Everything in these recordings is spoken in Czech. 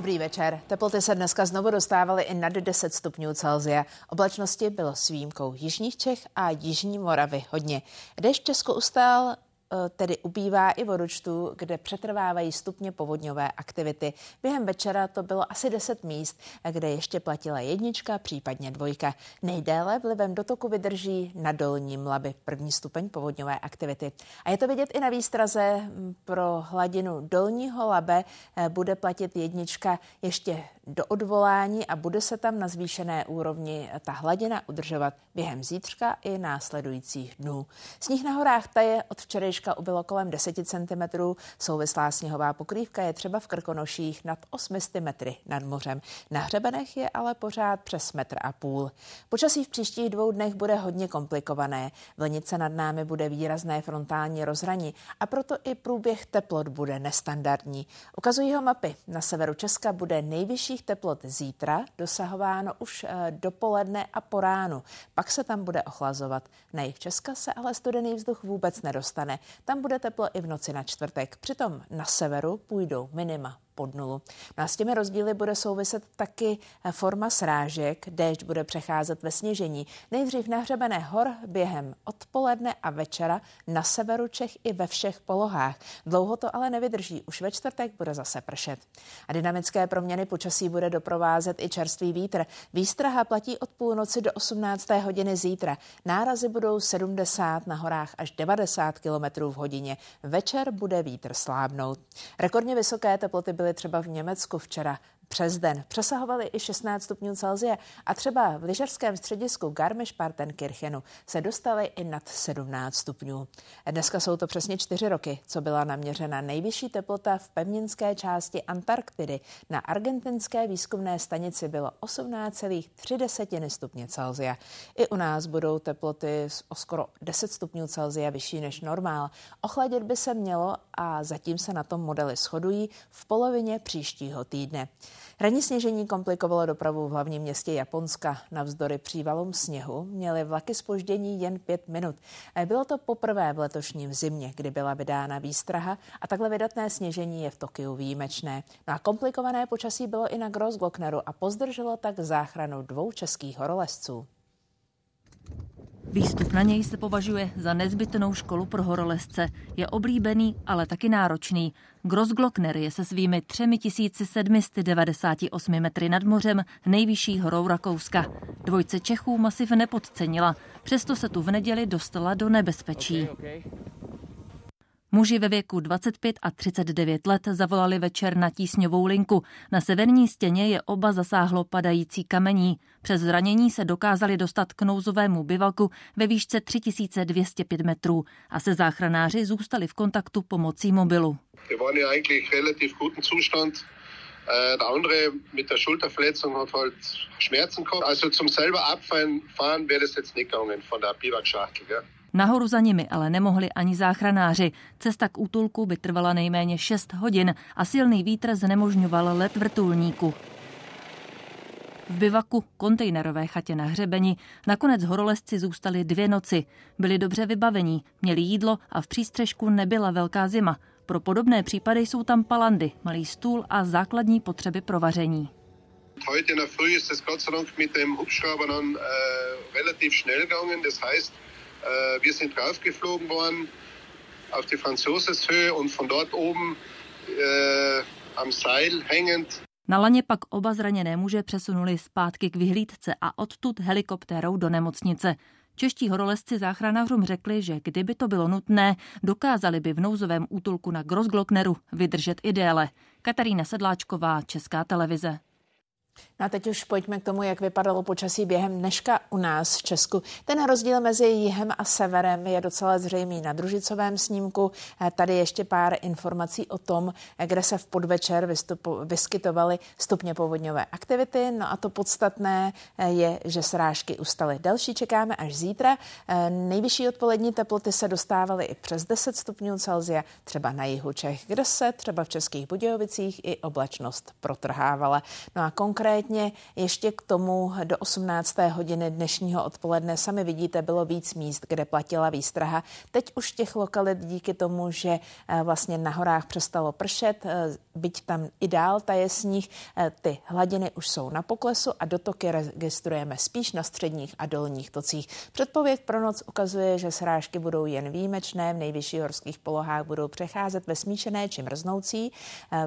Dobrý večer. Teploty se dneska znovu dostávaly i nad 10 stupňů Celsia. Oblačnosti bylo s výjimkou jižních Čech a jižní Moravy hodně. Dešť v Česku ustál tedy ubývá i vodočtu, kde přetrvávají stupně povodňové aktivity. Během večera to bylo asi 10 míst, kde ještě platila jednička, případně dvojka. Nejdéle vlivem dotoku vydrží na dolním Laby první stupeň povodňové aktivity. A je to vidět i na výstraze pro hladinu dolního Labe eh, bude platit jednička ještě do odvolání a bude se tam na zvýšené úrovni ta hladina udržovat během zítřka i následujících dnů. Sníh na horách taje od včerejška ubylo kolem 10 cm. Souvislá sněhová pokrývka je třeba v Krkonoších nad 800 metry nad mořem. Na hřebenech je ale pořád přes metr a půl. Počasí v příštích dvou dnech bude hodně komplikované. Vlnice nad námi bude výrazné frontální rozhraní a proto i průběh teplot bude nestandardní. Ukazují ho mapy. Na severu Česka bude nejvyšší nejvyšších teplot zítra dosahováno už eh, dopoledne a po ránu. Pak se tam bude ochlazovat. Na jich Česka se ale studený vzduch vůbec nedostane. Tam bude teplo i v noci na čtvrtek. Přitom na severu půjdou minima pod nulu. No a s těmi rozdíly bude souviset taky eh, forma srážek. Déšť bude přecházet ve sněžení. Nejdřív na hřebené hor během odpoledne a večera na severu Čech i ve všech polohách. Dlouho to ale nevydrží. Už ve čtvrtek bude zase pršet. A dynamické proměny počasí bude doprovázet i čerstvý vítr. Výstraha platí od půlnoci do 18. hodiny zítra. Nárazy budou 70 na horách až 90 km v hodině. Večer bude vítr slábnout. Rekordně vysoké teploty byly třeba v Německu včera přes den. Přesahovaly i 16 stupňů Celsia a třeba v lyžařském středisku Garmisch-Partenkirchenu se dostaly i nad 17 stupňů. Dneska jsou to přesně čtyři roky, co byla naměřena nejvyšší teplota v pevninské části Antarktidy. Na argentinské výzkumné stanici bylo 18,3 stupně Celsia. I u nás budou teploty o skoro 10 stupňů Celsia vyšší než normál. Ochladit by se mělo a zatím se na tom modely shodují v polovině příštího týdne. Ranní sněžení komplikovalo dopravu v hlavním městě Japonska. Navzdory přívalům sněhu měly vlaky spoždění jen pět minut. Bylo to poprvé v letošním zimě, kdy byla vydána výstraha a takhle vydatné sněžení je v Tokiu výjimečné. No a komplikované počasí bylo i na Grossglockneru a pozdrželo tak záchranu dvou českých horolezců. Výstup na něj se považuje za nezbytnou školu pro horolezce. Je oblíbený, ale taky náročný. Grossglockner je se svými 3798 metry nad mořem nejvyšší horou Rakouska. Dvojce Čechů masiv nepodcenila, přesto se tu v neděli dostala do nebezpečí. Okay, okay. Muži ve věku 25 a 39 let zavolali večer na tísňovou linku. Na severní stěně je oba zasáhlo padající kamení. Přes zranění se dokázali dostat k nouzovému bivaku ve výšce 3205 metrů a se záchranáři zůstali v kontaktu pomocí mobilu. Äh, der andere mit der Schulterverletzung hat halt Schmerzen gehabt. Also zum selber abfahren fahren wäre jetzt nicht von der. Nahoru za nimi ale nemohli ani záchranáři. Cesta k útulku by trvala nejméně 6 hodin a silný vítr znemožňoval let vrtulníku. V bivaku, kontejnerové chatě na hřebeni, nakonec horolezci zůstali dvě noci. Byli dobře vybavení, měli jídlo a v přístřežku nebyla velká zima. Pro podobné případy jsou tam palandy, malý stůl a základní potřeby pro vaření. Heute in der Früh ist es Gott sei Dank mit dem Hubschrauber dann äh, relativ schnell gegangen. Das heißt, Äh, wir sind raufgeflogen worden auf die Franzoseshöhe und von dort oben äh, am Seil hängend na laně pak oba zraněné muže přesunuli zpátky k vyhlídce a odtud helikoptérou do nemocnice. Čeští horolezci záchranářům řekli, že kdyby to bylo nutné, dokázali by v nouzovém útulku na Grossglockneru vydržet i déle. Katarína Sedláčková, Česká televize. No a teď už pojďme k tomu, jak vypadalo počasí během dneška u nás v Česku. Ten rozdíl mezi jihem a severem je docela zřejmý na družicovém snímku. Eh, tady ještě pár informací o tom, eh, kde se v podvečer vystupu, vyskytovaly stupně povodňové aktivity. No a to podstatné eh, je, že srážky ustaly. Další čekáme až zítra. Nejvyšší odpolední teploty se dostávaly i přes 10 stupňů Celsia, třeba na jihu Čech, kde se třeba v Českých Budějovicích i oblačnost protrhávala. No a konkrétně konkrétně ještě k tomu do 18. hodiny dnešního odpoledne sami vidíte, bylo víc míst, kde platila výstraha. Teď už těch lokalit díky tomu, že eh, vlastně na horách přestalo pršet, eh, byť tam i dál taje sníh, eh, ty hladiny už jsou na poklesu a dotoky registrujeme spíš na středních a dolních tocích. Předpověď pro noc ukazuje, že srážky budou jen výjimečné, v nejvyšších horských polohách budou přecházet ve smíšené či mrznoucí.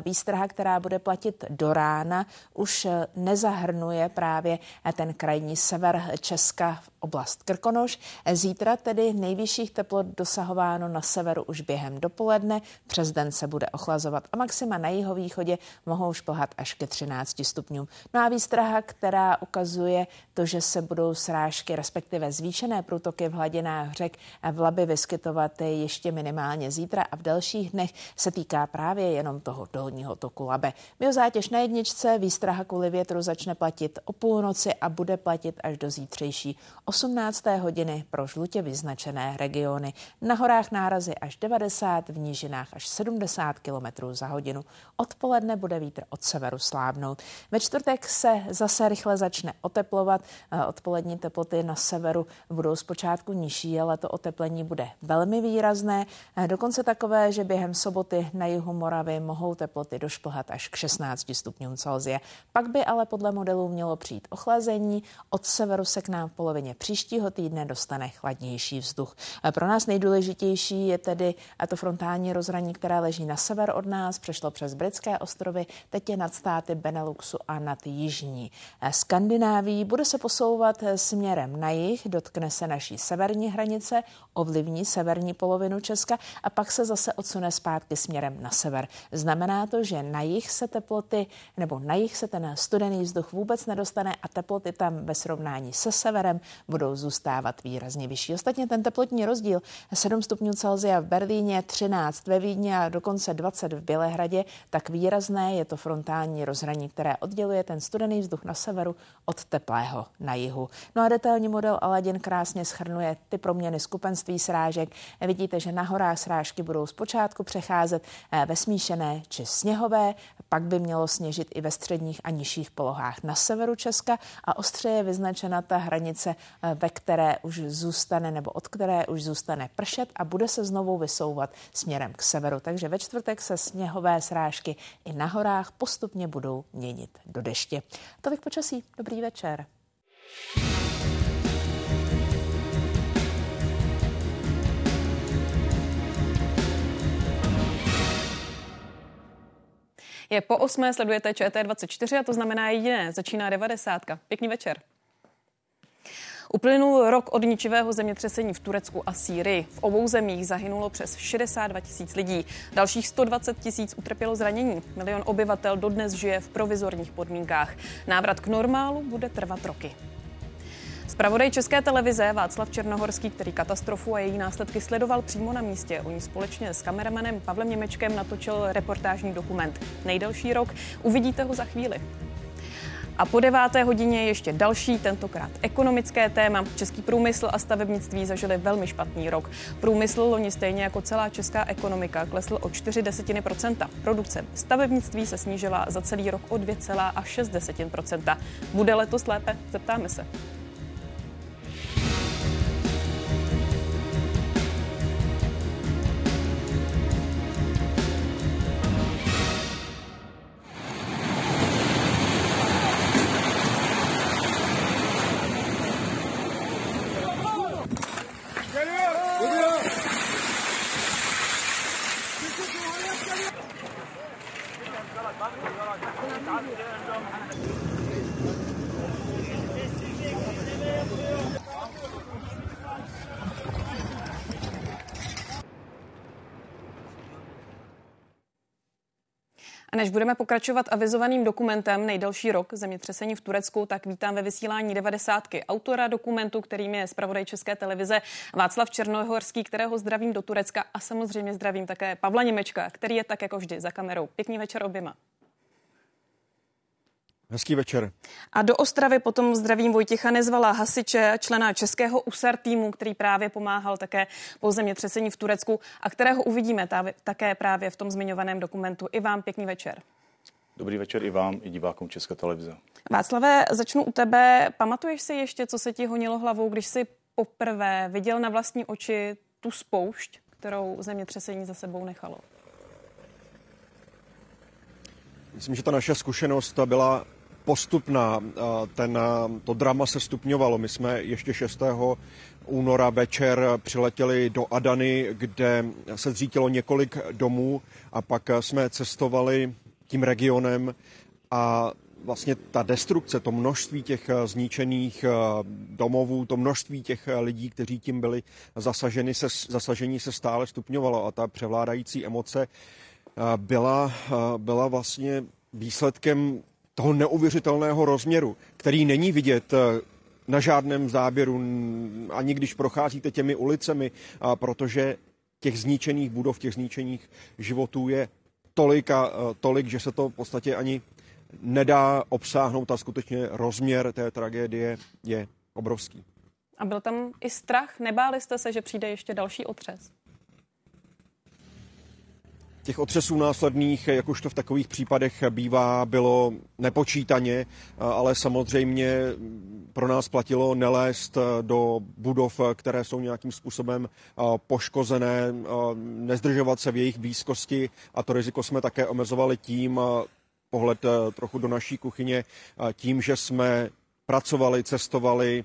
Výstraha, která bude platit do rána, už nezahrnuje právě ten krajní sever Česka v oblast Krkonoš. Zítra tedy nejvyšších teplot dosahováno na severu už během dopoledne, přes den se bude ochlazovat a maxima na jihovýchodě mohou šplhat až ke 13 stupňům. No a výstraha, která ukazuje to, že se budou srážky, respektive zvýšené průtoky v hladinách řek v Labi vyskytovat ještě minimálně zítra a v dalších dnech se týká právě jenom toho dolního toku Labe. Biozátěž na jedničce, výstraha kvůli větru začne platit o půlnoci a bude platit až do zítřejší 18. hodiny pro žlutě vyznačené regiony. Na horách nárazy až 90, v nížinách až 70 km za hodinu. Odpoledne bude vítr od severu slábnout. Ve čtvrtek se zase rychle začne oteplovat. Eh, odpolední teploty na severu budou zpočátku nižší, ale to oteplení bude velmi výrazné. Eh, dokonce takové, že během soboty na jihu Moravy mohou teploty došplhat až k 16 stupňům Celsia. Pak by ale podle modelů mělo přijít ochlazení. Od severu se k nám v polovině příštího týdne dostane chladnější vzduch. Pro nás nejdůležitější je tedy to frontální rozhraní, které leží na sever od nás, přešlo přes britské ostrovy, teď je nad státy Beneluxu a nad jižní Skandinávií. Bude se posouvat směrem na jih, dotkne se naší severní hranice, ovlivní severní polovinu Česka a pak se zase odsune zpátky směrem na sever. Znamená to, že na jich se teploty, nebo na jich se ten studený vzduch vůbec nedostane a teploty tam ve srovnání se severem budou zůstávat výrazně vyšší. Ostatně ten teplotní rozdíl 7 stupňů Celsia v Berlíně, 13 ve Vídni a dokonce 20 v Bělehradě, tak výrazné je to frontální rozhraní, které odděluje ten studený vzduch na severu od teplého na jihu. No a detailní model Aladin krásně schrnuje ty proměny skupenství srážek. Vidíte, že na horách srážky budou zpočátku přecházet eh, ve smíšené či sněhové, pak by mělo sněžit i ve středních a nižších polohách na severu Česka a ostře je vyznačena ta hranice, eh, ve které už zůstane nebo od které už zůstane pršet a bude se znovu vysouvat směrem k severu. Takže ve čtvrtek se sněhové srážky i na horách postupně budou měnit do deště. Tolik počasí. Dobrý večer. Je po osmé, sledujete ČT24 a to znamená jediné, začíná devadesátka. Pěkný večer. Uplynul rok od ničivého zemětřesení v Turecku a Sýrii. V obou zemích zahynulo přes 62 tisíc lidí. Dalších 120 tisíc utrpělo zranění. Milion obyvatel dodnes žije v provizorních podmínkách. Návrat k normálu bude trvat roky. Spravodaj České televize Václav Černohorský, který katastrofu a její následky sledoval přímo na místě, oni společně s kameramanem Pavlem Němečkem natočil reportážní dokument. Nejdelší rok, uvidíte ho za chvíli. A po deváté hodině ještě další, tentokrát ekonomické téma. Český průmysl a stavebnictví zažili velmi špatný rok. Průmysl loni stejně jako celá česká ekonomika klesl o 4 desetiny procenta. Produkce stavebnictví se snížila za celý rok o 2,6 procenta. Bude letos lépe? Zeptáme se. Než budeme pokračovat avizovaným dokumentem nejdelší rok zemětřesení v Turecku, tak vítám ve vysílání 90. autora dokumentu, kterým je zpravodaj České televize Václav Černohorský, kterého zdravím do Turecka a samozřejmě zdravím také Pavla Němečka, který je tak jako vždy za kamerou. Pěkný večer oběma. Hezký večer. A do Ostravy potom zdravím Vojtěcha Nezvala, hasiče, člena českého USAR týmu, který právě pomáhal také po zemětřesení v Turecku a kterého uvidíme také právě v tom zmiňovaném dokumentu. I vám pěkný večer. Dobrý večer i vám, i divákům České televize. Václave, začnu u tebe. Pamatuješ si ještě, co se ti honilo hlavou, když jsi poprvé viděl na vlastní oči tu spoušť, kterou zemětřesení za sebou nechalo? Myslím, že ta naše zkušenost byla postupná. Ten, to drama se stupňovalo. My jsme ještě 6. února večer přiletěli do Adany, kde se zřítilo několik domů a pak jsme cestovali tím regionem a vlastně ta destrukce, to množství těch zničených domovů, to množství těch lidí, kteří tím byli zasaženi, se, zasažení se stále stupňovalo a ta převládající emoce byla, byla vlastně výsledkem toho neuvěřitelného rozměru, který není vidět eh, na žádném záběru, ani když procházíte těmi ulicemi, protože těch zničených budov, těch zničených životů je tolik a eh, tolik, že se to v podstatě ani nedá obsáhnout a skutečně rozměr té tragédie je obrovský. A byl tam i strach? Nebáli jste se, že přijde ještě další otřes? Těch otřesů následných, jak už to v takových případech bývá, bylo nepočítaně, ale samozřejmě pro nás platilo nelézt do budov, které jsou nějakým způsobem poškozené, nezdržovat se v jejich blízkosti. A to riziko jsme také omezovali tím, pohled trochu do naší kuchyně, tím, že jsme pracovali, cestovali,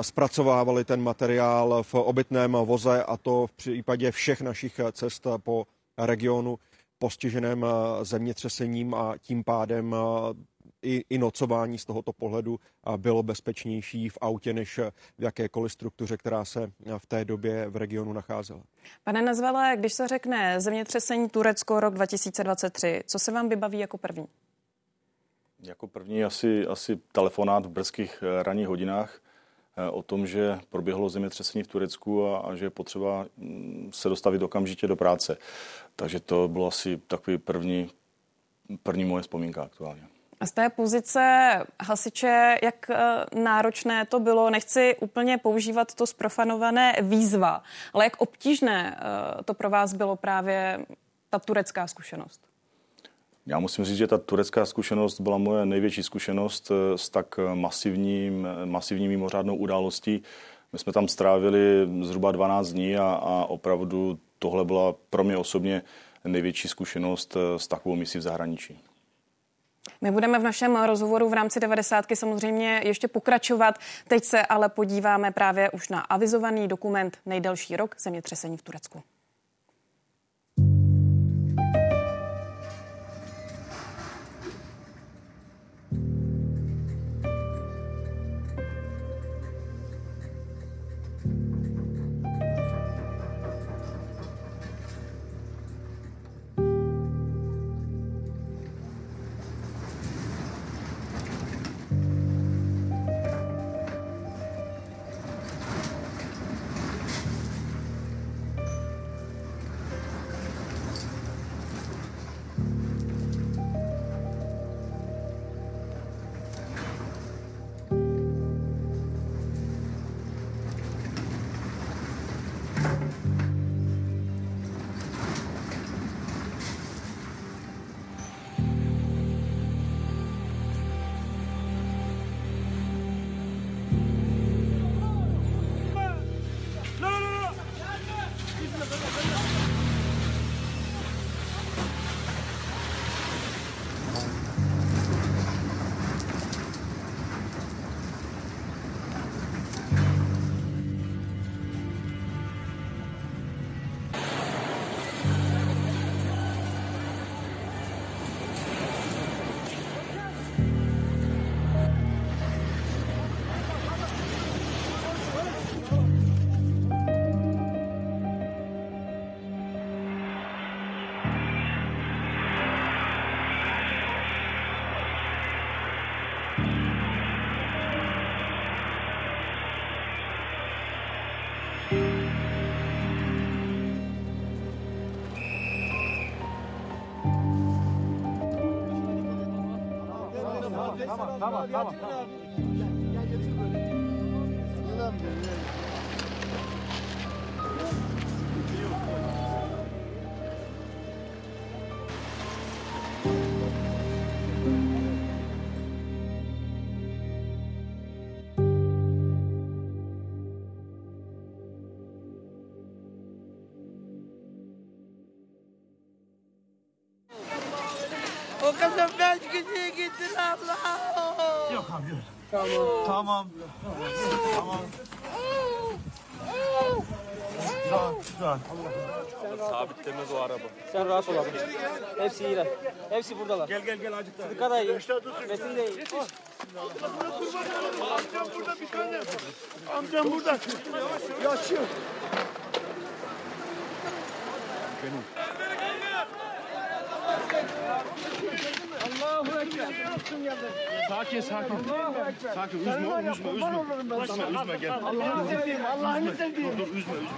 zpracovávali ten materiál v obytném voze a to v případě všech našich cest po regionu postiženém eh, zemětřesením a tím pádem eh, i, i nocování z tohoto pohledu eh, bylo bezpečnější v autě než v jakékoliv struktuře, která se v té době v regionu nacházela. Pane Nazvele, když se řekne zemětřesení Turecko rok 2023, co se vám vybaví jako první? Jako první asi, asi telefonát v brzkých ranních hodinách o tom, že proběhlo zemětřesení v Turecku a, a že je potřeba mm, se dostavit okamžitě do práce. Takže to bylo asi takový první, první moje vzpomínka aktuálně. A z té pozice hasiče, jak eh, náročné to bylo, nechci úplně používat to sprofanované výzva, ale jak obtížné eh, to pro vás bylo právě ta turecká zkušenost? Já musím říct, že ta turecká zkušenost byla moje největší zkušenost eh, s tak masivním, masivní mimořádnou událostí. My jsme tam strávili zhruba 12 dní a, a opravdu tohle byla pro mě osobně největší zkušenost eh, s takovou misí v zahraničí. My budeme v našem rozhovoru v rámci 90. samozřejmě ještě pokračovat. Teď se ale podíváme právě už na avizovaný dokument Nejdelší rok zemětřesení v Turecku. 拉吧拉吧。Tamam. Tamam. Rahat, rahat. Sabitlemez o araba. Sen rahat ol abi. Hepsi iyiler. Hepsi buradalar. Gel gel gel acık daha. Sıdıka da iyi. Metin de iyi. Amcam burada bir tane. Amcam burada. Yaşıyor. Sakin sakin. Sakin üzme üzme üzme. Üzme üzme gel. Allah'ını seveyim Allah'ını seveyim. Dur dur üzme üzme.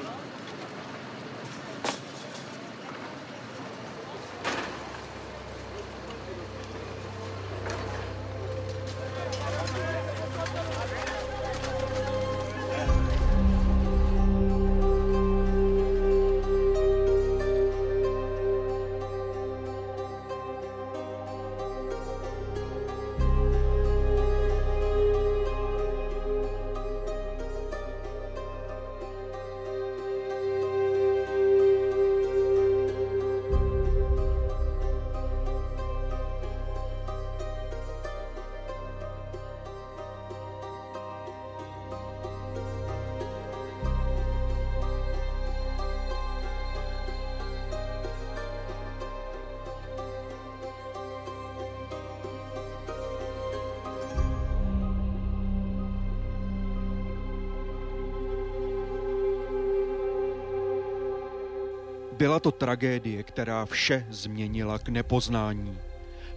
Byla to tragédie, která vše změnila k nepoznání.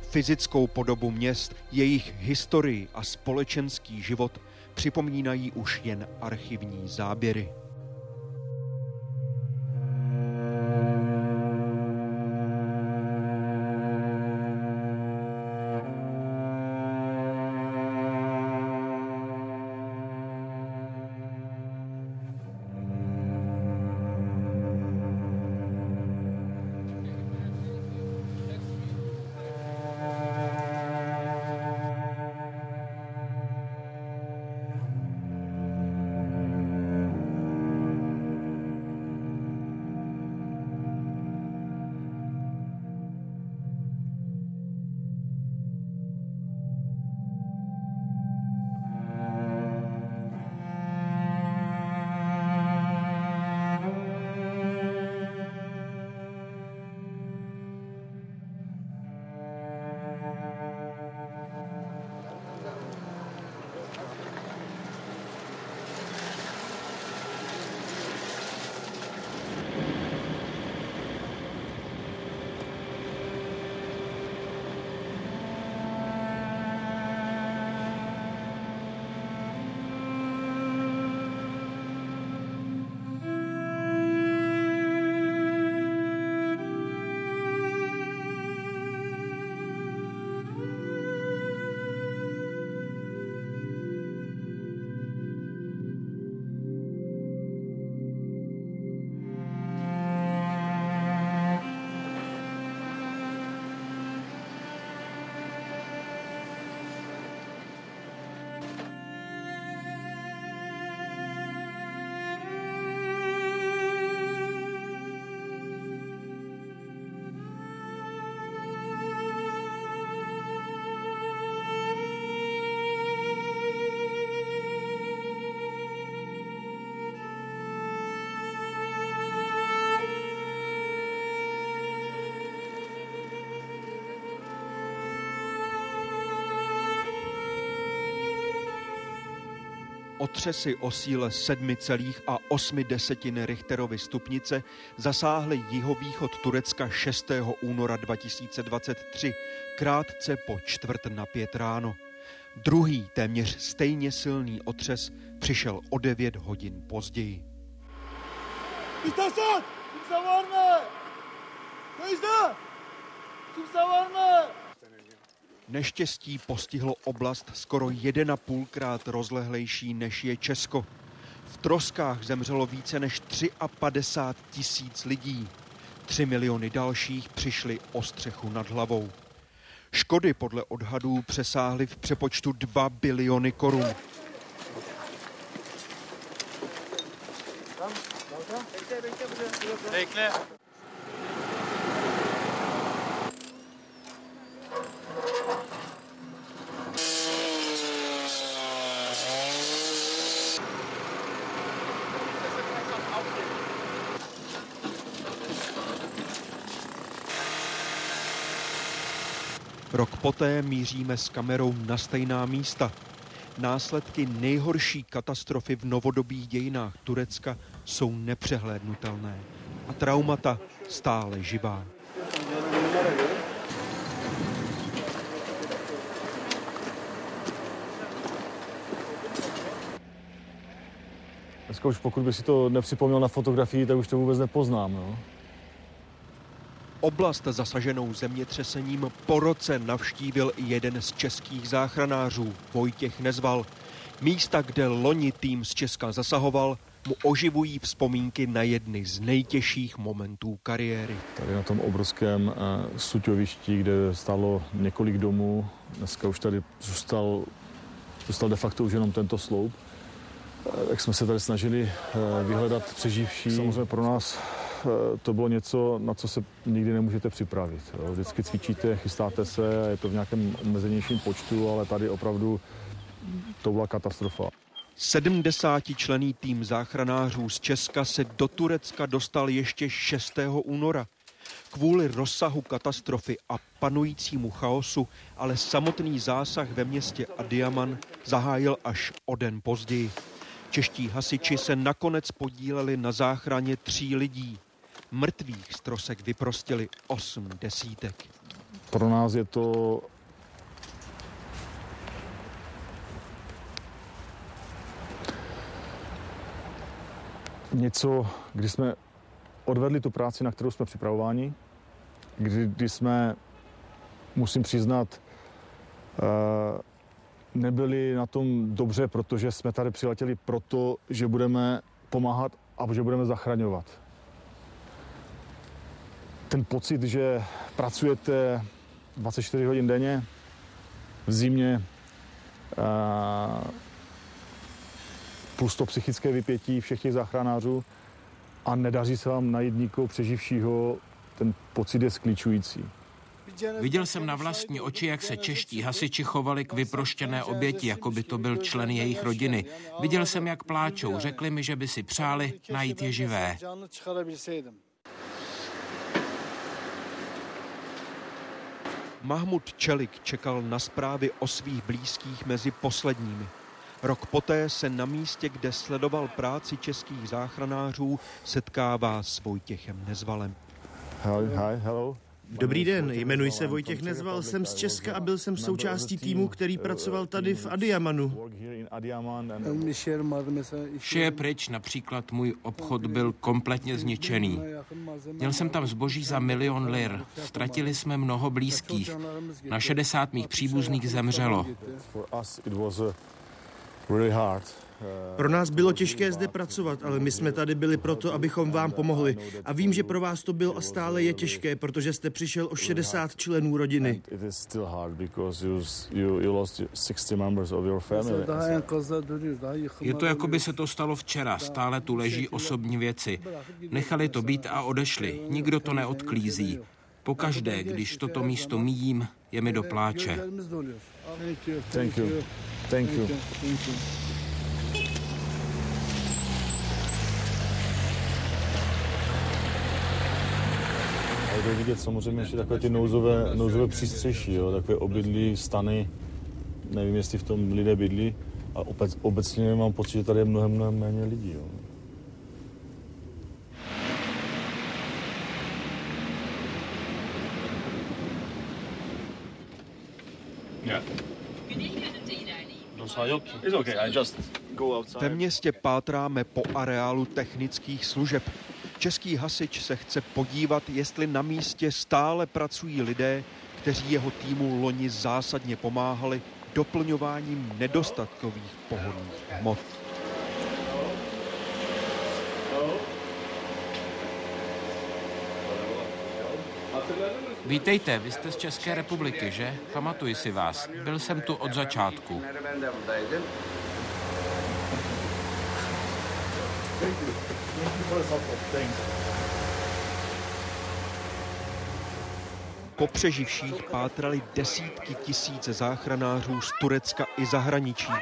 Fyzickou podobu měst, jejich historii a společenský život připomínají už jen archivní záběry. Otřesy o síle 7,8 desetiny Richterovy stupnice zasáhly jihovýchod Turecka 6. února 2023, krátce po čtvrt na pět ráno. Druhý, téměř stejně silný otřes přišel o 9 hodin později. Kimse var mı? Mı? Neštěstí postihlo oblast skoro 1,5 krát rozlehlejší než je Česko. V troskách zemřelo více než 53 tisíc lidí. 3 miliony dalších přišli o střechu nad hlavou. Škody podle odhadů přesáhly v přepočtu 2 biliony korun. Bekle. Rok poté míříme s kamerou na stejná místa. Následky nejhorší katastrofy v novodobých dějinách Turecka jsou nepřehlédnutelné a traumata stále živá. Dneska už pokud by si to nepřipomněl na fotografii, tak už to vůbec nepoznám. No. Oblast zasaženou zemětřesením po roce navštívil i jeden z českých záchranářů, Vojtěch Nezval. Místa, kde loni tým z Česka zasahoval, mu oživují vzpomínky na jedny z nejtěžších momentů kariéry. Tady na tom obrovském uh, suťovišti, kde stalo několik domů, dneska už tady zůstal, zůstal de facto už jenom tento sloup. Jak jsme se tady snažili uh, vyhledat přeživší. Samozřejmě pro nás to bylo něco, na co se nikdy nemůžete připravit. Jo. Vždycky cvičíte, chystáte se, je to v nějakém omezenějším počtu, ale tady opravdu to byla katastrofa. 70 člený tým záchranářů z Česka se do Turecka dostal ještě 6. února. Kvůli rozsahu katastrofy a panujícímu chaosu ale samotný zásah ve městě Adiaman zahájil až o den později. Čeští hasiči se nakonec podíleli na záchraně tří lidí. Mrtvých z trosek vyprostili osm desítek. Pro nás je to něco, kdy jsme odvedli tu práci, na kterou jsme připravováni, kdy, kdy jsme, musím přiznat, uh, nebyli na tom dobře, protože jsme tady přiletěli proto, že budeme pomáhat a že budeme zachraňovat. Ten pocit, že pracujete 24 hodin denně v zimě, plus to psychické vypětí všech těch záchranářů a nedaří se vám najít nikoho přeživšího, ten pocit je sklíčující. Viděl jsem na vlastní oči, jak se čeští hasiči chovali k vyproštěné oběti, jako by to byl člen jejich rodiny. Viděl jsem, jak pláčou. Řekli mi, že by si přáli najít je živé. Mahmud Čelik čekal na zprávy o svých blízkých mezi posledními. Rok poté se na místě, kde sledoval práci českých záchranářů, setkává s Vojtěchem Nezvalem. Hi, hi, hello. Dobrý den, jmenuji se Vojtěch Nezval, jsem z Česka a byl jsem součástí týmu, který pracoval tady v Adiamanu. Vše je pryč, například můj obchod byl kompletně zničený. Měl jsem tam zboží za milion lir. Ztratili jsme mnoho blízkých. Na 60 mých příbuzných zemřelo. Pro nás bylo těžké zde pracovat, ale my jsme tady byli proto, abychom vám pomohli. A vím, že pro vás to bylo a stále je těžké, protože jste přišel o 60 členů rodiny. Je to jako by se to stalo včera, stále tu leží osobní věci. Nechali to být a odešli, nikdo to neodklízí. Pokaždé, když toto místo míjím, je mi do pláče. Thank you. Thank you. A jde vidět samozřejmě ještě takové ty nouzové, nouzové přístřeší, jo, takové obydlí, stany. Nevím, jestli v tom lidé bydlí. A obec, obecně mám pocit, že tady je mnohem, mnohem méně lidí. Jo. Yeah. Ve městě pátráme po areálu technických služeb. Český hasič se chce podívat, jestli na místě stále pracují lidé, kteří jeho týmu loni zásadně pomáhali doplňováním nedostatkových pohodných hmot. Vítejte, vy jste z České republiky, že? Pamatuji si vás. Byl jsem tu od začátku. Po přeživších pátrali desítky tisíce záchranářů z Turecka i zahraničí.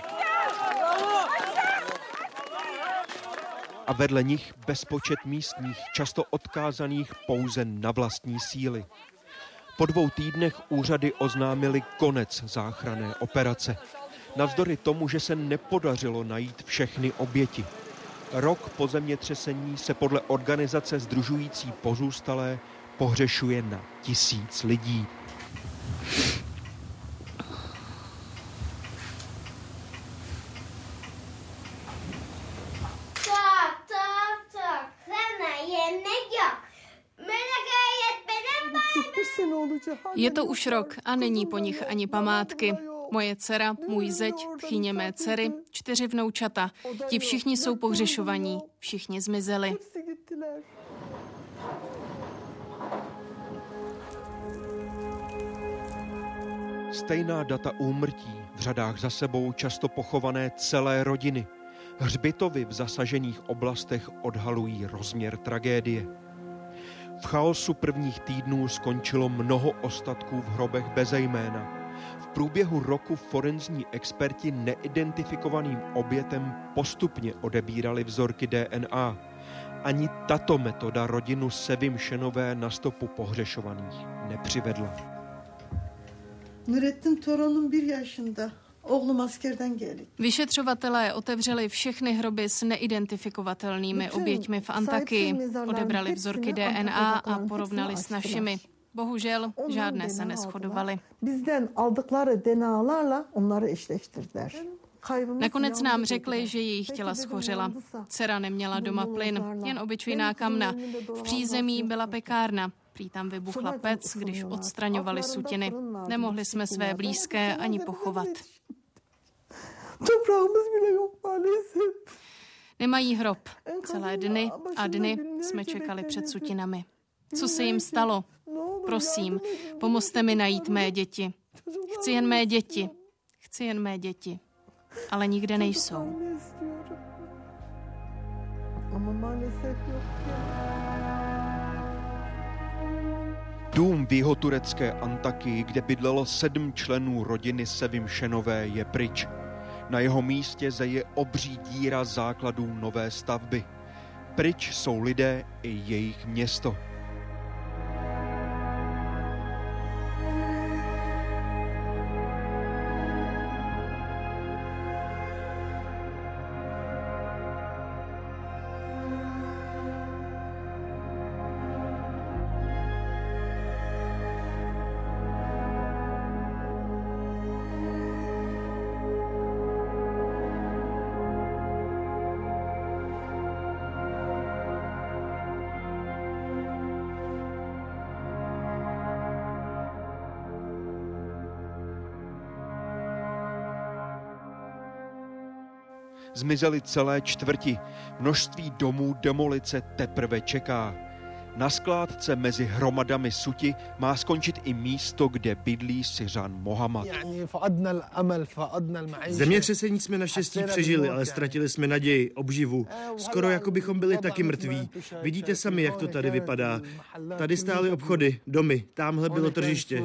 A vedle nich bezpočet místních, často odkázaných pouze na vlastní síly. Po dvou týdnech úřady oznámili konec záchranné operace. Navzdory tomu, že se nepodařilo najít všechny oběti. Rok po zemětřesení se podle organizace združující pozůstalé pohřešuje na tisíc lidí. Je to už rok a není po nich ani památky. Moje dcera, můj zeď, tchyně mé dcery, čtyři vnoučata. Ti všichni jsou pohřešovaní, všichni zmizeli. Stejná data úmrtí, v řadách za sebou často pochované celé rodiny. Hřbitovy v zasažených oblastech odhalují rozměr tragédie. V chaosu prvních týdnů skončilo mnoho ostatků v hrobech bez jména. V průběhu roku forenzní experti neidentifikovaným obětem postupně odebírali vzorky DNA. Ani tato metoda rodinu Sevimšenové na stopu pohřešovaných nepřivedla. Nurettin torunum bir yaşında. Oğlum askerden geldi. Vyšetřovatelé otevřeli všechny hroby s neidentifikovatelnými oběťmi v Antakii, odebrali vzorky DNA a porovnali s našimi. Bohužel žádné se neschodovaly. Nakonec nám řekli, že jejich těla schořela. Dcera neměla doma plyn, jen obyčejná kamna. V přízemí byla pekárna. Prý tam vybuchla pec, když odstraňovali sutiny. Nemohli jsme své blízké ani pochovat. Nemají hrob. Celé dny a dny jsme čekali před sutinami. Co se jim stalo? Prosím, pomozte mi najít mé děti. Chci jen mé děti. Chci jen mé děti. Ale nikde nejsou. Dům v jihoturecké Antakii, kde bydlelo sedm členů rodiny Sevimšenové, je pryč. Na jeho místě zeje obří díra základů nové stavby. Pryč jsou lidé i jejich město. Zmizely celé čtvrti. Množství domů demolice teprve čeká. Na skládce mezi hromadami suti má skončit i místo, kde bydlí Syřan Mohamed. Zemětřesení jsme naštěstí přežili, ale ztratili jsme naději, obživu. Skoro jako bychom byli taky mrtví. Vidíte sami, jak to tady vypadá. Tady stály obchody, domy, tamhle bylo tržiště.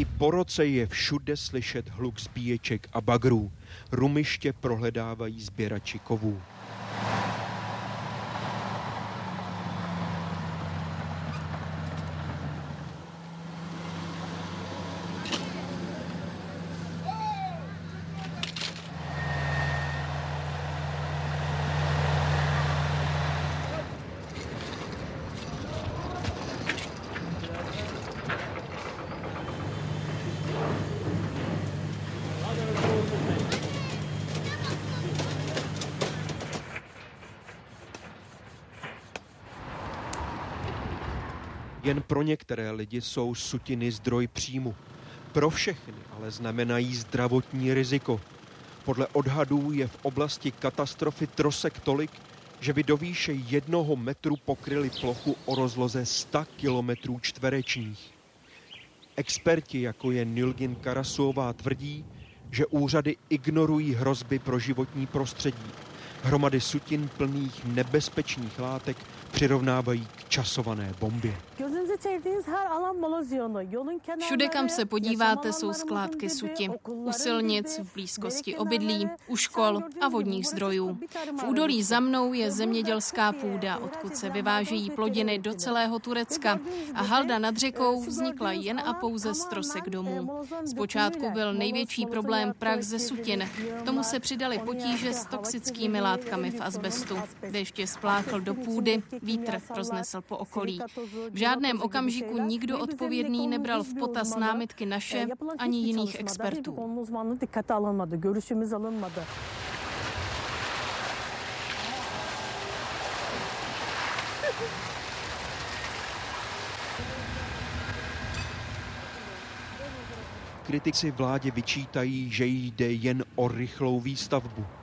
I po roce je všude slyšet hluk zbíječek a bagrů. Rumiště prohledávají sběrači kovů. Jen pro některé lidi jsou sutiny zdroj příjmu. Pro všechny ale znamenají zdravotní riziko. Podle odhadů je v oblasti katastrofy trosek tolik, že by do výše jednoho metru pokryli plochu o rozloze 100 kilometrů čtverečních. Experti, jako je Nilgin Karasuová, tvrdí, že úřady ignorují hrozby pro životní prostředí. Hromady sutin plných nebezpečných látek přirovnávají k časované bombě. Všude, kam se podíváte, jsou skládky suti. U silnic, v blízkosti obydlí, u škol a vodních zdrojů. V údolí za mnou je zemědělská půda, odkud se vyvážejí plodiny do celého Turecka. A halda nad řekou vznikla jen a pouze z trosek domů. Zpočátku byl největší problém prach ze sutin. K tomu se přidali potíže s toxickými látkami v azbestu. Deště spláchl do půdy, vítr roznesl po okolí. V žádném okamžiku nikdo odpovědný nebral v potaz námitky naše ani jiných expertů. Kritici vládě vyčítají, že jde jen o rychlou výstavbu.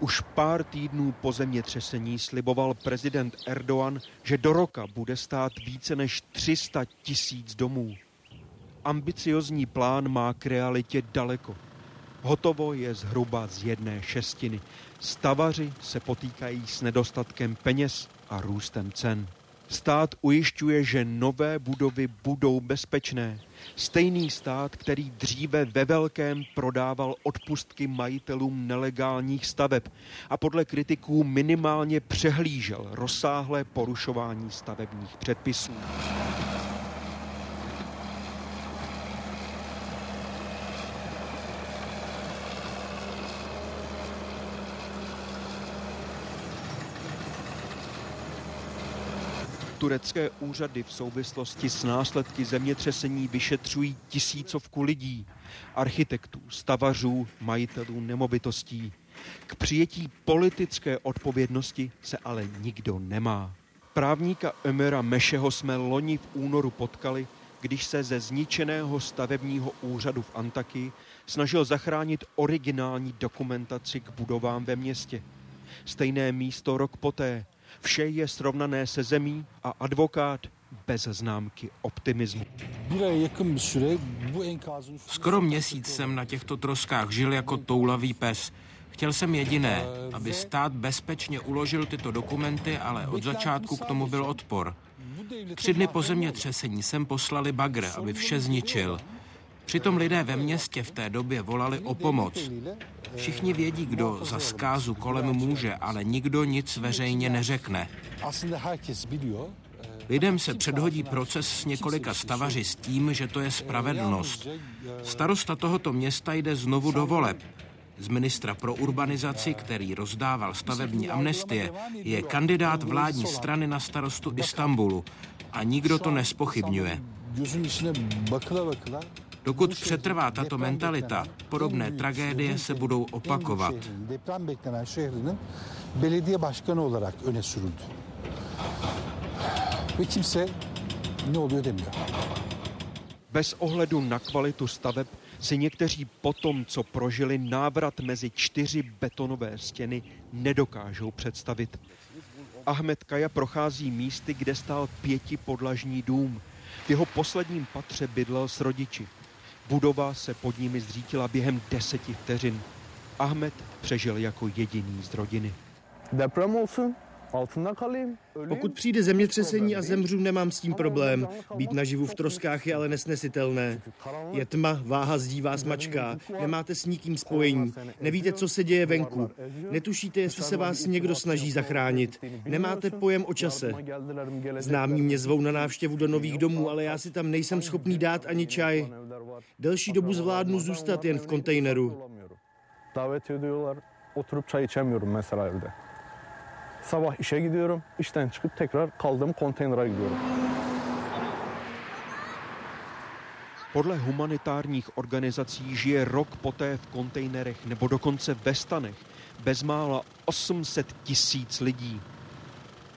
Už pár týdnů po zemětřesení sliboval prezident Erdogan, že do roka bude stát více než 300 tisíc domů. Ambiciozní plán má k realitě daleko. Hotovo je zhruba z jedné šestiny. Stavaři se potýkají s nedostatkem peněz a růstem cen. Stát ujišťuje, že nové budovy budou bezpečné. Stejný stát, který dříve ve velkém prodával odpustky majitelům nelegálních staveb a podle kritiků minimálně přehlížel rozsáhlé porušování stavebních předpisů. Turecké úřady v souvislosti s následky zemětřesení vyšetřují tisícovku lidí, architektů, stavařů, majitelů nemovitostí. K přijetí politické odpovědnosti se ale nikdo nemá. Právníka Emera Mešeho jsme loni v únoru potkali, když se ze zničeného stavebního úřadu v Antaky snažil zachránit originální dokumentaci k budovám ve městě. Stejné místo rok poté, Vše je srovnané se zemí a advokát bez známky optimismu. Skoro měsíc jsem na těchto troskách žil jako toulavý pes. Chtěl jsem jediné, aby stát bezpečně uložil tyto dokumenty, ale od začátku k tomu byl odpor. Tři dny po zemětřesení jsem poslali bagr, aby vše zničil. Přitom lidé ve městě v té době volali o pomoc. Všichni vědí, kdo za zkázu kolem může, ale nikdo nic veřejně neřekne. Lidem se předhodí proces s několika stavaři s tím, že to je spravedlnost. Starosta tohoto města jde znovu do voleb. Z ministra pro urbanizaci, který rozdával stavební amnestie, je kandidát vládní strany na starostu Istanbulu a nikdo to nespochybňuje. Dokud přetrvá tato mentalita, podobné tragédie se budou opakovat. Bez ohledu na kvalitu staveb si někteří po tom, co prožili návrat mezi čtyři betonové stěny, nedokážou představit. Ahmed Kaja prochází místy, kde stál pětipodlažní dům. V jeho posledním patře bydlel s rodiči. Budova se pod nimi zřítila během deseti vteřin. Ahmed přežil jako jediný z rodiny. Pokud přijde zemětřesení a zemřu, nemám s tím problém. Být naživu v troskách je ale nesnesitelné. Je tma, váha zdí vás mačká, nemáte s nikým spojení, nevíte, co se děje venku, netušíte, jestli se vás někdo snaží zachránit, nemáte pojem o čase. Známí mě zvou na návštěvu do nových domů, ale já si tam nejsem schopný dát ani čaj. Delší dobu zvládnu zůstat jen v kontejneru. Davet ediyorlar. Oturup çay içemiyorum mesela evde. Sabah işe gidiyorum. İşten çıkıp tekrar kaldığım konteynera gidiyorum. Podle humanitárních organizací žije rok poté v kontejnerech nebo dokonce ve stanech bezmála 800 tisíc lidí.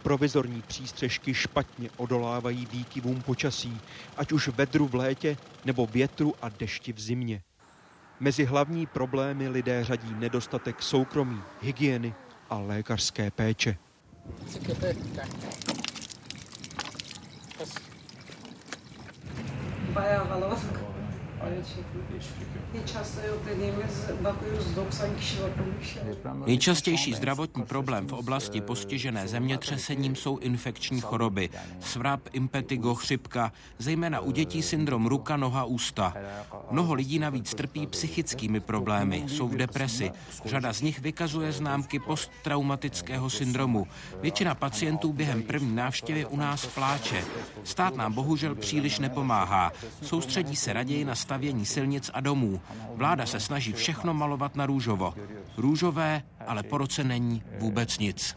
Provizorní přístřežky špatně odolávají výkyvům počasí, ať už vedru v létě nebo větru a dešti v zimě. Mezi hlavní problémy lidé řadí nedostatek soukromí, hygieny a lékařské péče. Evet Nejčastější zdravotní problém v oblasti postižené zemětřesením jsou infekční choroby. Svrap, impetigo, chřipka, zejména u dětí syndrom ruka, noha, ústa. Mnoho lidí navíc trpí psychickými problémy, jsou v depresi. Řada z nich vykazuje známky posttraumatického syndromu. Většina pacientů během první návštěvy u nás pláče. Stát nám bohužel příliš nepomáhá. Soustředí se raději na stavění silnic a domů. Vláda se snaží všechno malovat na růžovo. Růžové, ale po roce není vůbec nic.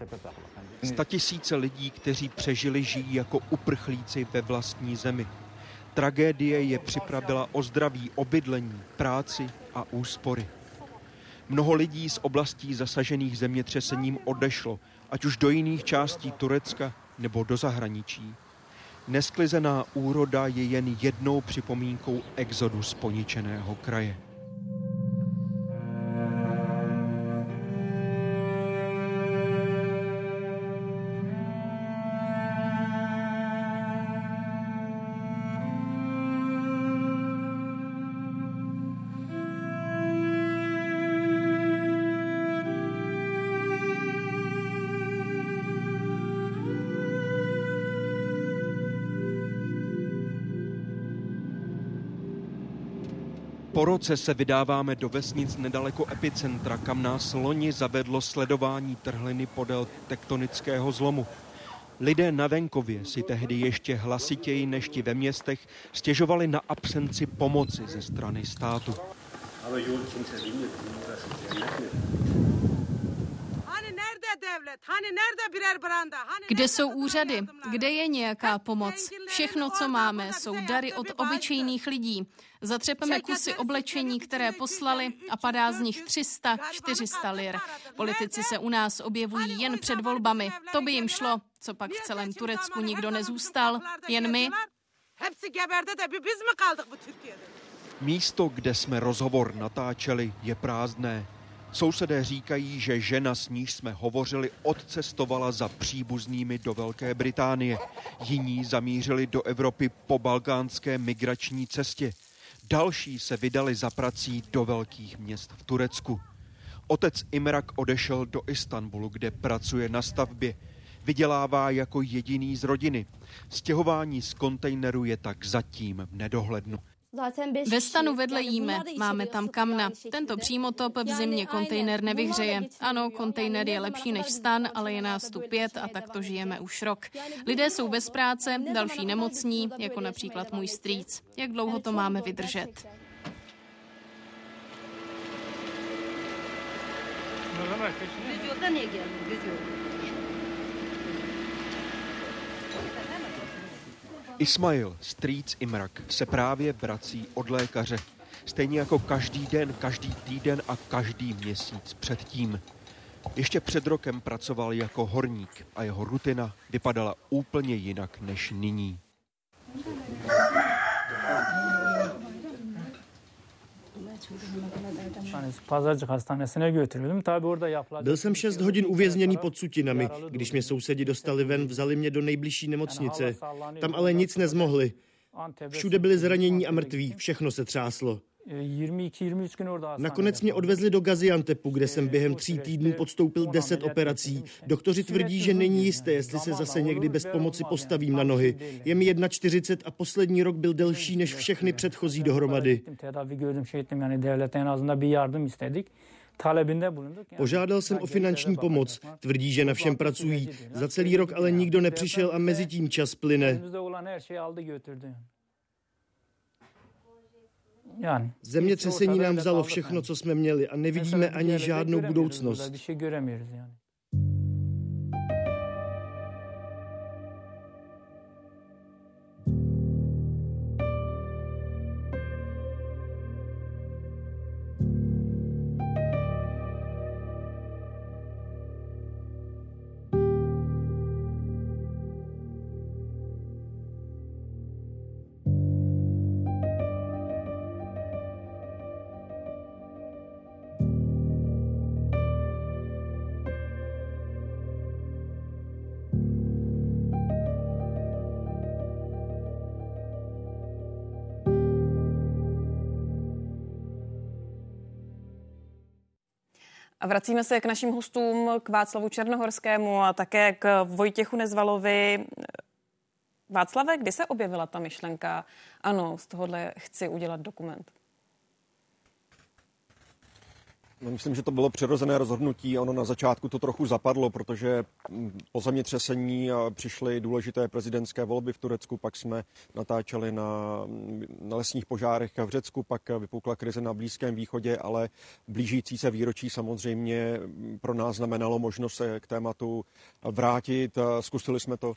Statisíce lidí, kteří přežili, žijí jako uprchlíci ve vlastní zemi. Tragédie je připravila o zdraví, o bydlení, práci a úspory. Mnoho lidí z oblastí zasažených zemětřesením odešlo, ať už do jiných částí Turecka nebo do zahraničí. Nesklizená úroda je jen jednou připomínkou exodu z poničeného kraje. Po roce se vydáváme do vesnic nedaleko epicentra, kam nás loni zavedlo sledování trhliny podél tektonického zlomu. Lidé na venkově si tehdy ještě hlasitěji než ti ve městech stěžovali na absenci pomoci ze strany státu. Kde jsou úřady? Kde je nějaká pomoc? Všechno, co máme, jsou dary od obyčejných lidí. Zatřepeme kusy oblečení, které poslali a padá z nich 300, 400 lir. Politici se u nás objevují jen před volbami. To by jim šlo. Co pak v celém Turecku nikdo nezůstal? Jen my? Místo, kde jsme rozhovor natáčeli, je prázdné. Sousedé říkají, že žena, s níž jsme hovořili, odcestovala za příbuznými do Velké Británie. Jiní zamířili do Evropy po balkánské migrační cestě. Další se vydali za prací do velkých měst v Turecku. Otec Imrak odešel do Istanbulu, kde pracuje na stavbě. Vydělává jako jediný z rodiny. Stěhování z kontejneru je tak zatím v nedohlednu. Ve stanu vedle jíme, máme tam kamna. Tento přímotop v zimě kontejner nevyhřeje. Ano, kontejner je lepší než stan, ale je nás tu pět a tak to žijeme už rok. Lidé jsou bez práce, další nemocní, jako například můj strýc. Jak dlouho to máme vydržet? Ismail, strýc Imrak, se právě vrací od lékaře. Stejně jako každý den, každý týden a každý měsíc předtím. Ještě před rokem pracoval jako horník a jeho rutina vypadala úplně jinak než nyní. Byl jsem 6 hodin uvězněný pod sutinami. Když mě sousedi dostali ven, vzali mě do nejbližší nemocnice. Tam ale nic nezmohli. Všude byli zranění a mrtví, všechno se třáslo. Nakonec mě odvezli do Gaziantepu, kde jsem během tří týdnů podstoupil deset operací. Doktoři tvrdí, že není jisté, jestli se zase někdy bez pomoci postavím na nohy. Je mi 1,40 a poslední rok byl delší než všechny předchozí dohromady. Požádal jsem o finanční pomoc. Tvrdí, že na všem pracují. Za celý rok ale nikdo nepřišel a mezi tím čas plyne. Zemětřesení nám vzalo všechno, co jsme měli a nevidíme ani žádnou budoucnost. A vracíme se k našim hostům, k Václavu Černohorskému a také k Vojtěchu Nezvalovi. Václave, kdy se objevila ta myšlenka, ano, z tohohle chci udělat dokument? No, myslím, že to bylo přirozené rozhodnutí. Ono na začátku to trochu zapadlo, protože mm, po zemětřesení přišly důležité prezidentské volby v Turecku, pak jsme natáčeli na, mm, na lesních požárech v Řecku, pak vypukla krize na Blízkém východě, ale blížící se výročí samozřejmě mm, pro nás znamenalo možnost se k tématu vrátit. Zkusili jsme to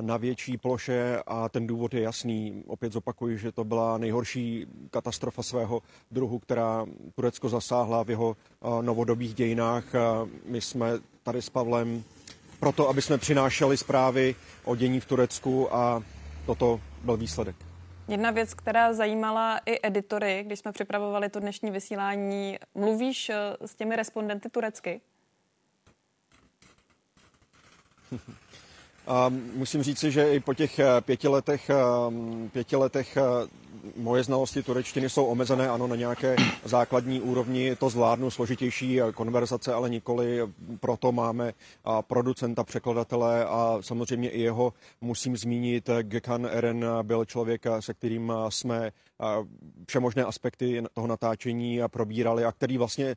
na větší ploše a ten důvod je jasný. Opět zopakuju, že to byla nejhorší katastrofa svého druhu, která Turecko zasáhla v jeho novodobých dějinách. My jsme tady s Pavlem proto, aby jsme přinášeli zprávy o dění v Turecku a toto byl výsledek. Jedna věc, která zajímala i editory, když jsme připravovali to dnešní vysílání, mluvíš eh, s těmi respondenty turecky? musím říci, že i po těch eh, pěti letech, eh, pěti letech eh, moje znalosti turečtiny jsou omezené, ano, na nějaké základní úrovni to zvládnu, složitější konverzace, ale nikoli. Proto máme producenta, překladatele a samozřejmě i jeho musím zmínit. Gekan Eren byl člověk, se kterým jsme všemožné aspekty toho natáčení probírali a který vlastně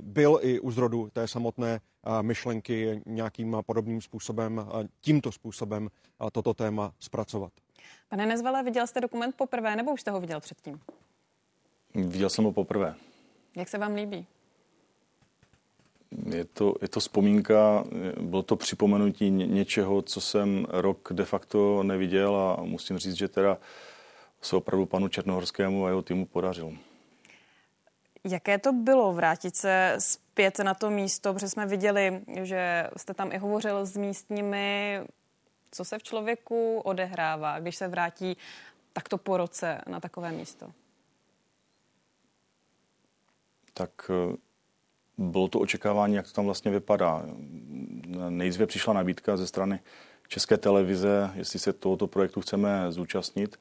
byl i u zrodu té samotné myšlenky nějakým podobným způsobem, tímto způsobem toto téma zpracovat. Pane Nezvele, viděl jste dokument poprvé nebo už jste ho viděl předtím? Viděl jsem ho poprvé. Jak se vám líbí? Je to, je to vzpomínka, bylo to připomenutí něčeho, co jsem rok de facto neviděl a musím říct, že teda se opravdu panu Černohorskému a jeho týmu podařilo. Jaké to bylo vrátit se zpět na to místo, protože jsme viděli, že jste tam i hovořil s místními, co se v člověku odehrává, když se vrátí takto po roce na takové místo? Tak eh, bylo to očekávání, jak to tam vlastně vypadá. Nejdříve přišla nabídka ze strany České televize, jestli se tohoto projektu chceme zúčastnit.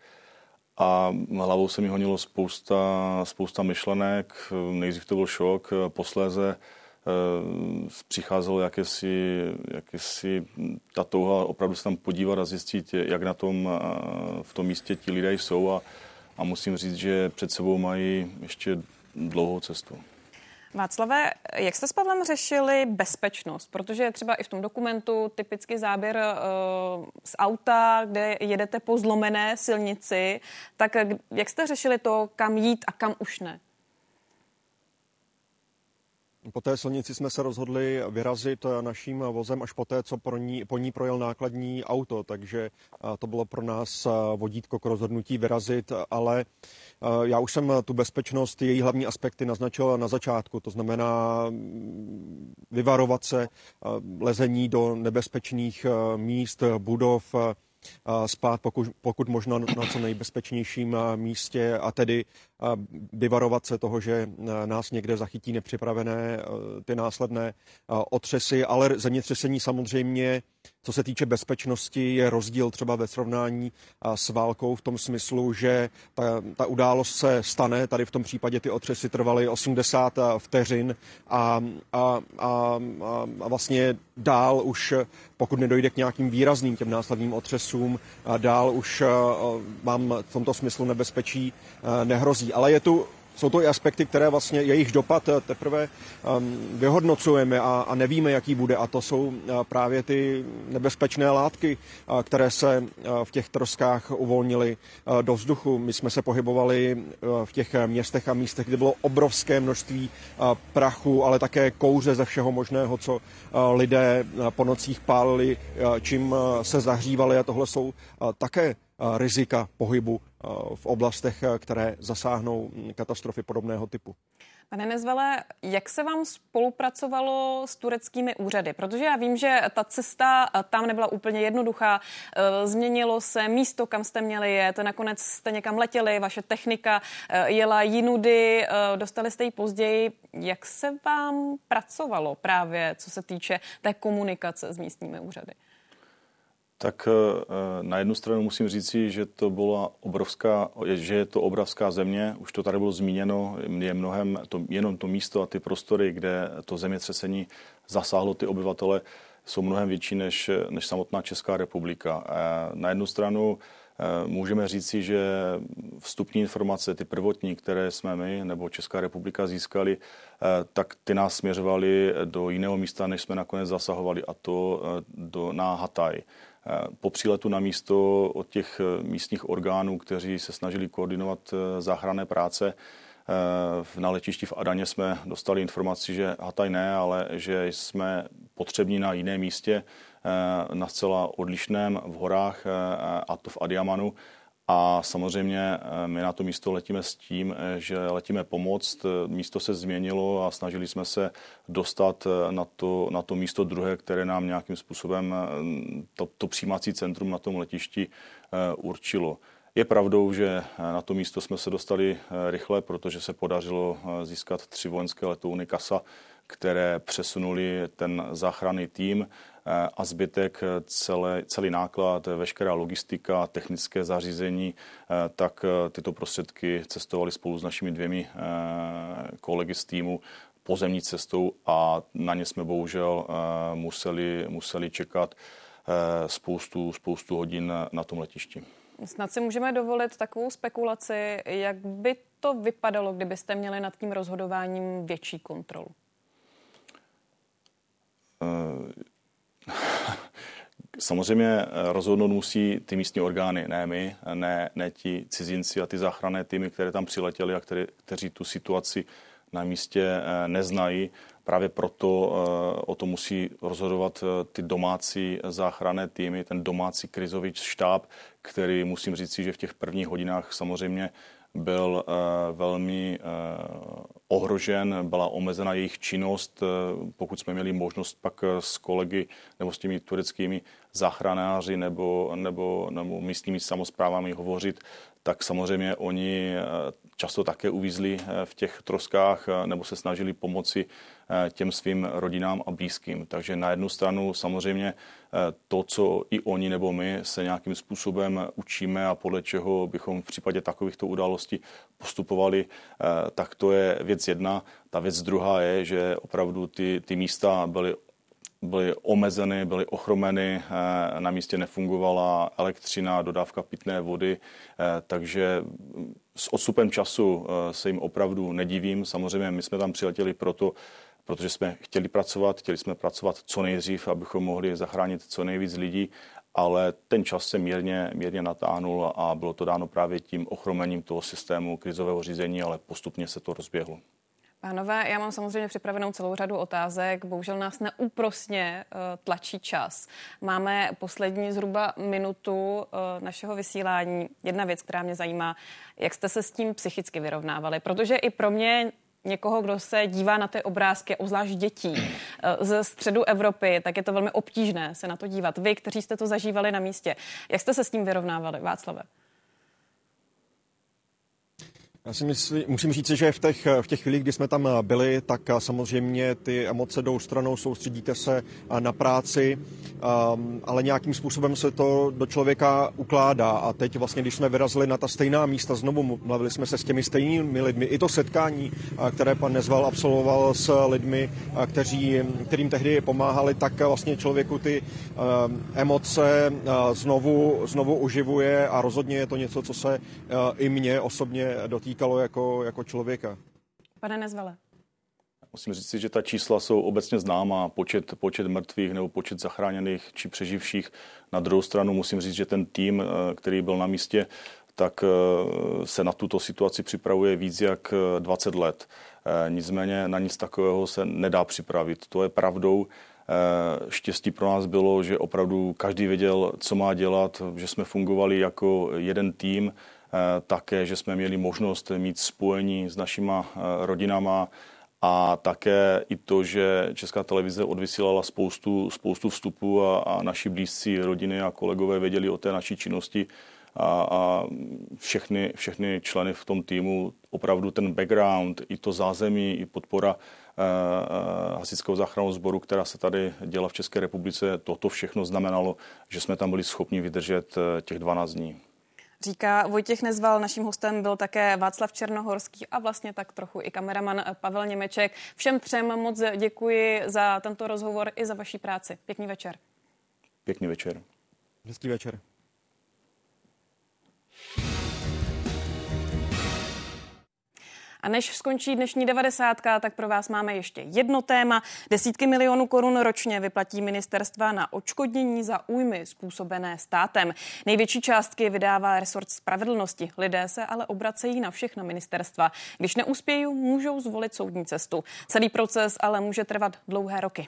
A hlavou se mi honilo spousta, spousta myšlenek. Nejdřív to byl šok, posléze Eh, přicházelo jakési, jakési ta touha opravdu se tam podívat a zjistit, jak na tom eh, v tom místě ti lidé jsou a, a musím říct, že před sebou mají ještě dlouhou cestu. Václave, jak jste s Pavlem řešili bezpečnost? Protože třeba i v tom dokumentu typický záběr uh, z auta, kde jedete po zlomené silnici, tak jak jste řešili to, kam jít a kam už ne? Po té silnici jsme se rozhodli vyrazit naším vozem až poté, co pro ní, po ní projel nákladní auto, takže to bylo pro nás vodítko k rozhodnutí vyrazit, ale já už jsem tu bezpečnost, její hlavní aspekty naznačil na začátku, to znamená mm, vyvarovat se lezení do nebezpečných míst, budov, spát pokud, pokud možno na co nejbezpečnějším místě a tedy vyvarovat se toho, že nás někde zachytí nepřipravené ty následné otřesy, ale zemětřesení samozřejmě co se týče bezpečnosti, je rozdíl třeba ve srovnání s válkou v tom smyslu, že ta, ta událost se stane, tady v tom případě ty otřesy trvaly 80 vteřin a, a, a, a vlastně dál už, pokud nedojde k nějakým výrazným těm následným otřesům, dál už vám v tomto smyslu nebezpečí nehrozí. Ale je tu jsou to i aspekty, které vlastně jejich dopad eh, teprve um, vyhodnocujeme a, a nevíme, jaký bude. A to jsou uh, právě ty nebezpečné látky, uh, které se v těch troskách uvolnily do vzduchu. My jsme se pohybovali v těch městech a místech, kde bylo obrovské množství prachu, ale také kouře ze všeho možného, co lidé po nocích pálili, čím se zahřívali. A tohle jsou také rizika pohybu v oblastech, které zasáhnou katastrofy podobného typu. Pane Nezvele, jak se vám spolupracovalo s tureckými úřady? Protože já vím, že ta cesta tam nebyla úplně jednoduchá. Změnilo se místo, kam jste měli jet. Nakonec jste někam letěli, vaše technika jela jinudy, dostali jste ji později. Jak se vám pracovalo právě, co se týče té komunikace s místními úřady? Tak eh, na jednu stranu musím říci, že to byla obrovská, že je to obrovská země, už to tady bylo zmíněno, je mnohem, to, jenom to místo a ty prostory, kde to zemětřesení zasáhlo ty obyvatele, jsou mnohem větší než, než samotná Česká republika. Na jednu stranu eh, můžeme říci, že vstupní informace, ty prvotní, které jsme my nebo Česká republika získali, eh, tak ty nás směřovaly do jiného místa, než jsme nakonec zasahovali, a to do, na Hataj. Po příletu na místo od těch eh, místních orgánů, kteří se snažili koordinovat eh, záchranné práce, eh, na letišti v Adaně jsme dostali informaci, že Hataj ne, ale že jsme potřební na jiném místě, na zcela odlišném v horách, a to v Adiamanu. A samozřejmě eh, my na to místo letíme s tím, eh, že letíme pomoct. Místo se změnilo a snažili jsme se dostat eh, na to, na to místo druhé, které nám nějakým způsobem to, to přijímací centrum na tom letišti určilo. Je pravdou, že na to místo jsme se dostali rychle, protože se podařilo získat tři vojenské letouny KASA, které přesunuli ten záchranný tým Eh, a zbytek, eh, celé, celý náklad, eh, veškerá logistika, technické zařízení, tak tyto prostředky cestovaly spolu s našimi dvěmi kolegy z týmu pozemní cestou a na ně jsme bohužel museli, museli čekat spoustu, spoustu hodin na tom letišti. Snad si můžeme dovolit takovou spekulaci, jak by to vypadalo, kdybyste měli nad tím rozhodováním větší kontrolu? Samozřejmě eh, rozhodnout musí ty místní orgány, ne my, ne, ne ti cizinci a ty záchranné týmy, které tam přiletěli a které, kteří tu situaci na místě eh, neznají. Právě proto eh, o to musí rozhodovat ty domácí záchranné týmy, ten domácí krizový štáb, který musím říct, že v těch prvních hodinách samozřejmě byl velmi ohrožen, byla omezena jejich činnost. Pokud jsme měli možnost pak s kolegy nebo s těmi tureckými záchranáři nebo, nebo, nebo místními samozprávami hovořit, tak samozřejmě oni eh, často také uvízli eh, v těch troskách eh, nebo se snažili pomoci těm svým rodinám a blízkým. Takže na jednu stranu samozřejmě to, co i oni nebo my se nějakým způsobem učíme a podle čeho bychom v případě takovýchto událostí postupovali, tak to je věc jedna. Ta věc druhá je, že opravdu ty, ty místa byly byly omezeny, byly ochromeny, eh, na místě nefungovala elektřina, dodávka pitné vody, eh, takže s odstupem času eh, se jim opravdu nedivím. Samozřejmě my jsme tam přiletěli proto, protože jsme chtěli pracovat, chtěli jsme pracovat co nejdřív, abychom mohli zachránit co nejvíc lidí, ale ten čas se mírně, mírně natáhnul a bylo to dáno právě tím ochromením toho systému krizového řízení, ale postupně se to rozběhlo. Pánové, já mám samozřejmě připravenou celou řadu otázek. Bohužel nás neúprosně uh, tlačí čas. Máme poslední zhruba minutu uh, našeho vysílání. Jedna věc, která mě zajímá, jak jste se s tím psychicky vyrovnávali, protože i pro mě někoho, kdo se dívá na ty obrázky, obzvlášť dětí uh, ze středu Evropy, tak je to velmi obtížné se na to dívat. Vy, kteří jste to zažívali na místě, jak jste se s tím vyrovnávali, Václave? Já si myslím, musím říct, že v těch, v těch chvílích, kdy jsme tam byli, tak samozřejmě ty emoce jdou stranou, soustředíte se na práci, um, ale nějakým způsobem se to do člověka ukládá. A teď vlastně, když jsme vyrazili na ta stejná místa, znovu mluvili jsme se s těmi stejnými lidmi. I to setkání, které pan Nezval absolvoval s lidmi, kteří, kterým tehdy pomáhali, tak vlastně člověku ty um, emoce znovu, znovu uživuje a rozhodně je to něco, co se i mě osobně dotýká týkalo jako, jako člověka. Pane Nezvale. Musím říct, že ta čísla jsou obecně známá, počet, počet mrtvých nebo počet zachráněných či přeživších. Na druhou stranu musím říct, že ten tým, eh, který byl na místě, tak eh, se na tuto situaci připravuje víc jak 20 eh, let. Nicméně na nic takového se nedá připravit. To je pravdou. Štěstí pro nás bylo, že opravdu každý věděl, co má dělat, že jsme fungovali jako jeden tým, také, že jsme měli možnost mít spojení s našima eh, rodinama a také i to, že Česká televize odvysílala spoustu, spoustu vstupů a, a naši blízcí rodiny a kolegové věděli o té naší činnosti a, a všechny, všechny členy v tom týmu, opravdu ten background, i to zázemí, i podpora hasičského záchranného sboru, která se tady děla v České republice, toto všechno znamenalo, že jsme tam byli schopni vydržet těch 12 dní. Říká Vojtěch Nezval, naším hostem byl také Václav Černohorský a vlastně tak trochu i kameraman Pavel Němeček. Všem třem moc děkuji za tento rozhovor i za vaší práci. Pěkný večer. Pěkný večer. Hezký večer. A než skončí dnešní devadesátka, tak pro vás máme ještě jedno téma. Desítky milionů korun ročně vyplatí ministerstva na očkodnění za újmy způsobené státem. Největší částky vydává resort spravedlnosti. Lidé se ale obracejí na všechna ministerstva. Když neuspějí, můžou zvolit soudní cestu. Celý proces ale může trvat dlouhé roky.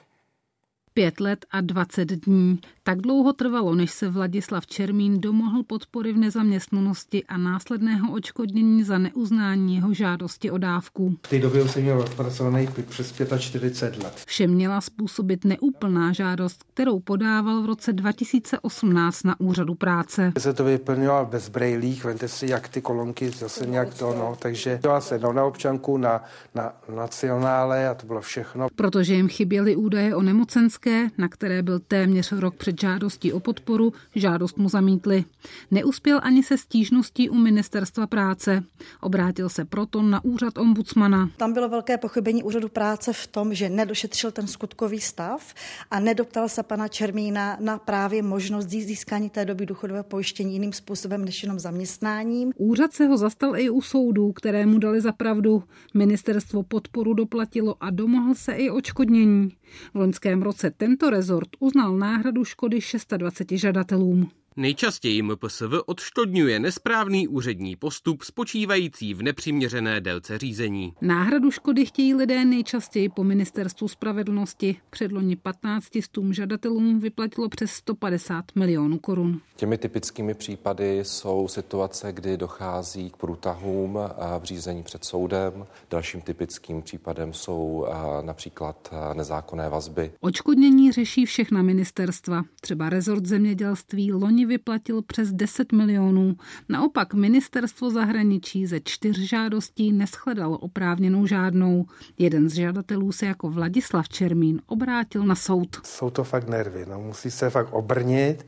Pět let a 20 dní. Tak dlouho trvalo, než se Vladislav Čermín domohl podpory v nezaměstnanosti a následného očkodnění za neuznání jeho žádosti o dávku. V té době jsem měl odpracovaný přes 45 let. Vše měla způsobit neúplná žádost, kterou podával v roce 2018 na úřadu práce. Se to vyplňoval bez brejlích, vente si, jak ty kolonky zase nějak to, no, takže dělal se no, na občanku, na, na nacionále a to bylo všechno. Protože jim chyběly údaje o nemocenské České, na které byl téměř rok před žádostí o podporu, žádost mu zamítli. Neuspěl ani se stížností u ministerstva práce. Obrátil se proto na úřad ombudsmana. Tam bylo velké pochybení úřadu práce v tom, že nedošetřil ten skutkový stav a nedoptal se pana Čermína na právě možnost získání té doby důchodového pojištění jiným způsobem než jenom zaměstnáním. Úřad se ho zastal i u soudů, které mu dali za pravdu. Ministerstvo podporu doplatilo a domohl se i očkodnění. V loňském roce tento rezort uznal náhradu škody 26 žadatelům. Nejčastěji MPSV odškodňuje nesprávný úřední postup spočívající v nepřiměřené délce řízení. Náhradu škody chtějí lidé nejčastěji po ministerstvu spravedlnosti. Předloni 15 stům žadatelům vyplatilo přes 150 milionů korun. Těmi typickými případy jsou situace, kdy dochází k průtahům v řízení před soudem. Dalším typickým případem jsou například nezákonné vazby. Očkodnění řeší všechna ministerstva. Třeba rezort zemědělství loni loni vyplatil přes 10 milionů. Naopak ministerstvo zahraničí ze čtyř žádostí neschledalo oprávněnou žádnou. Jeden z žadatelů se jako Vladislav Čermín obrátil na soud. Jsou to fakt nervy, no, musí se fakt obrnit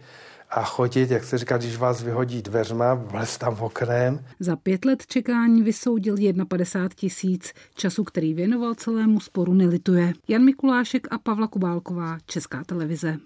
a chodit, jak se říká, když vás vyhodí dveřma, vlez tam oknem. Za pět let čekání vysoudil 51 tisíc. Času, který věnoval celému sporu, nelituje. Jan Mikulášek a Pavla Kubálková, Česká televize.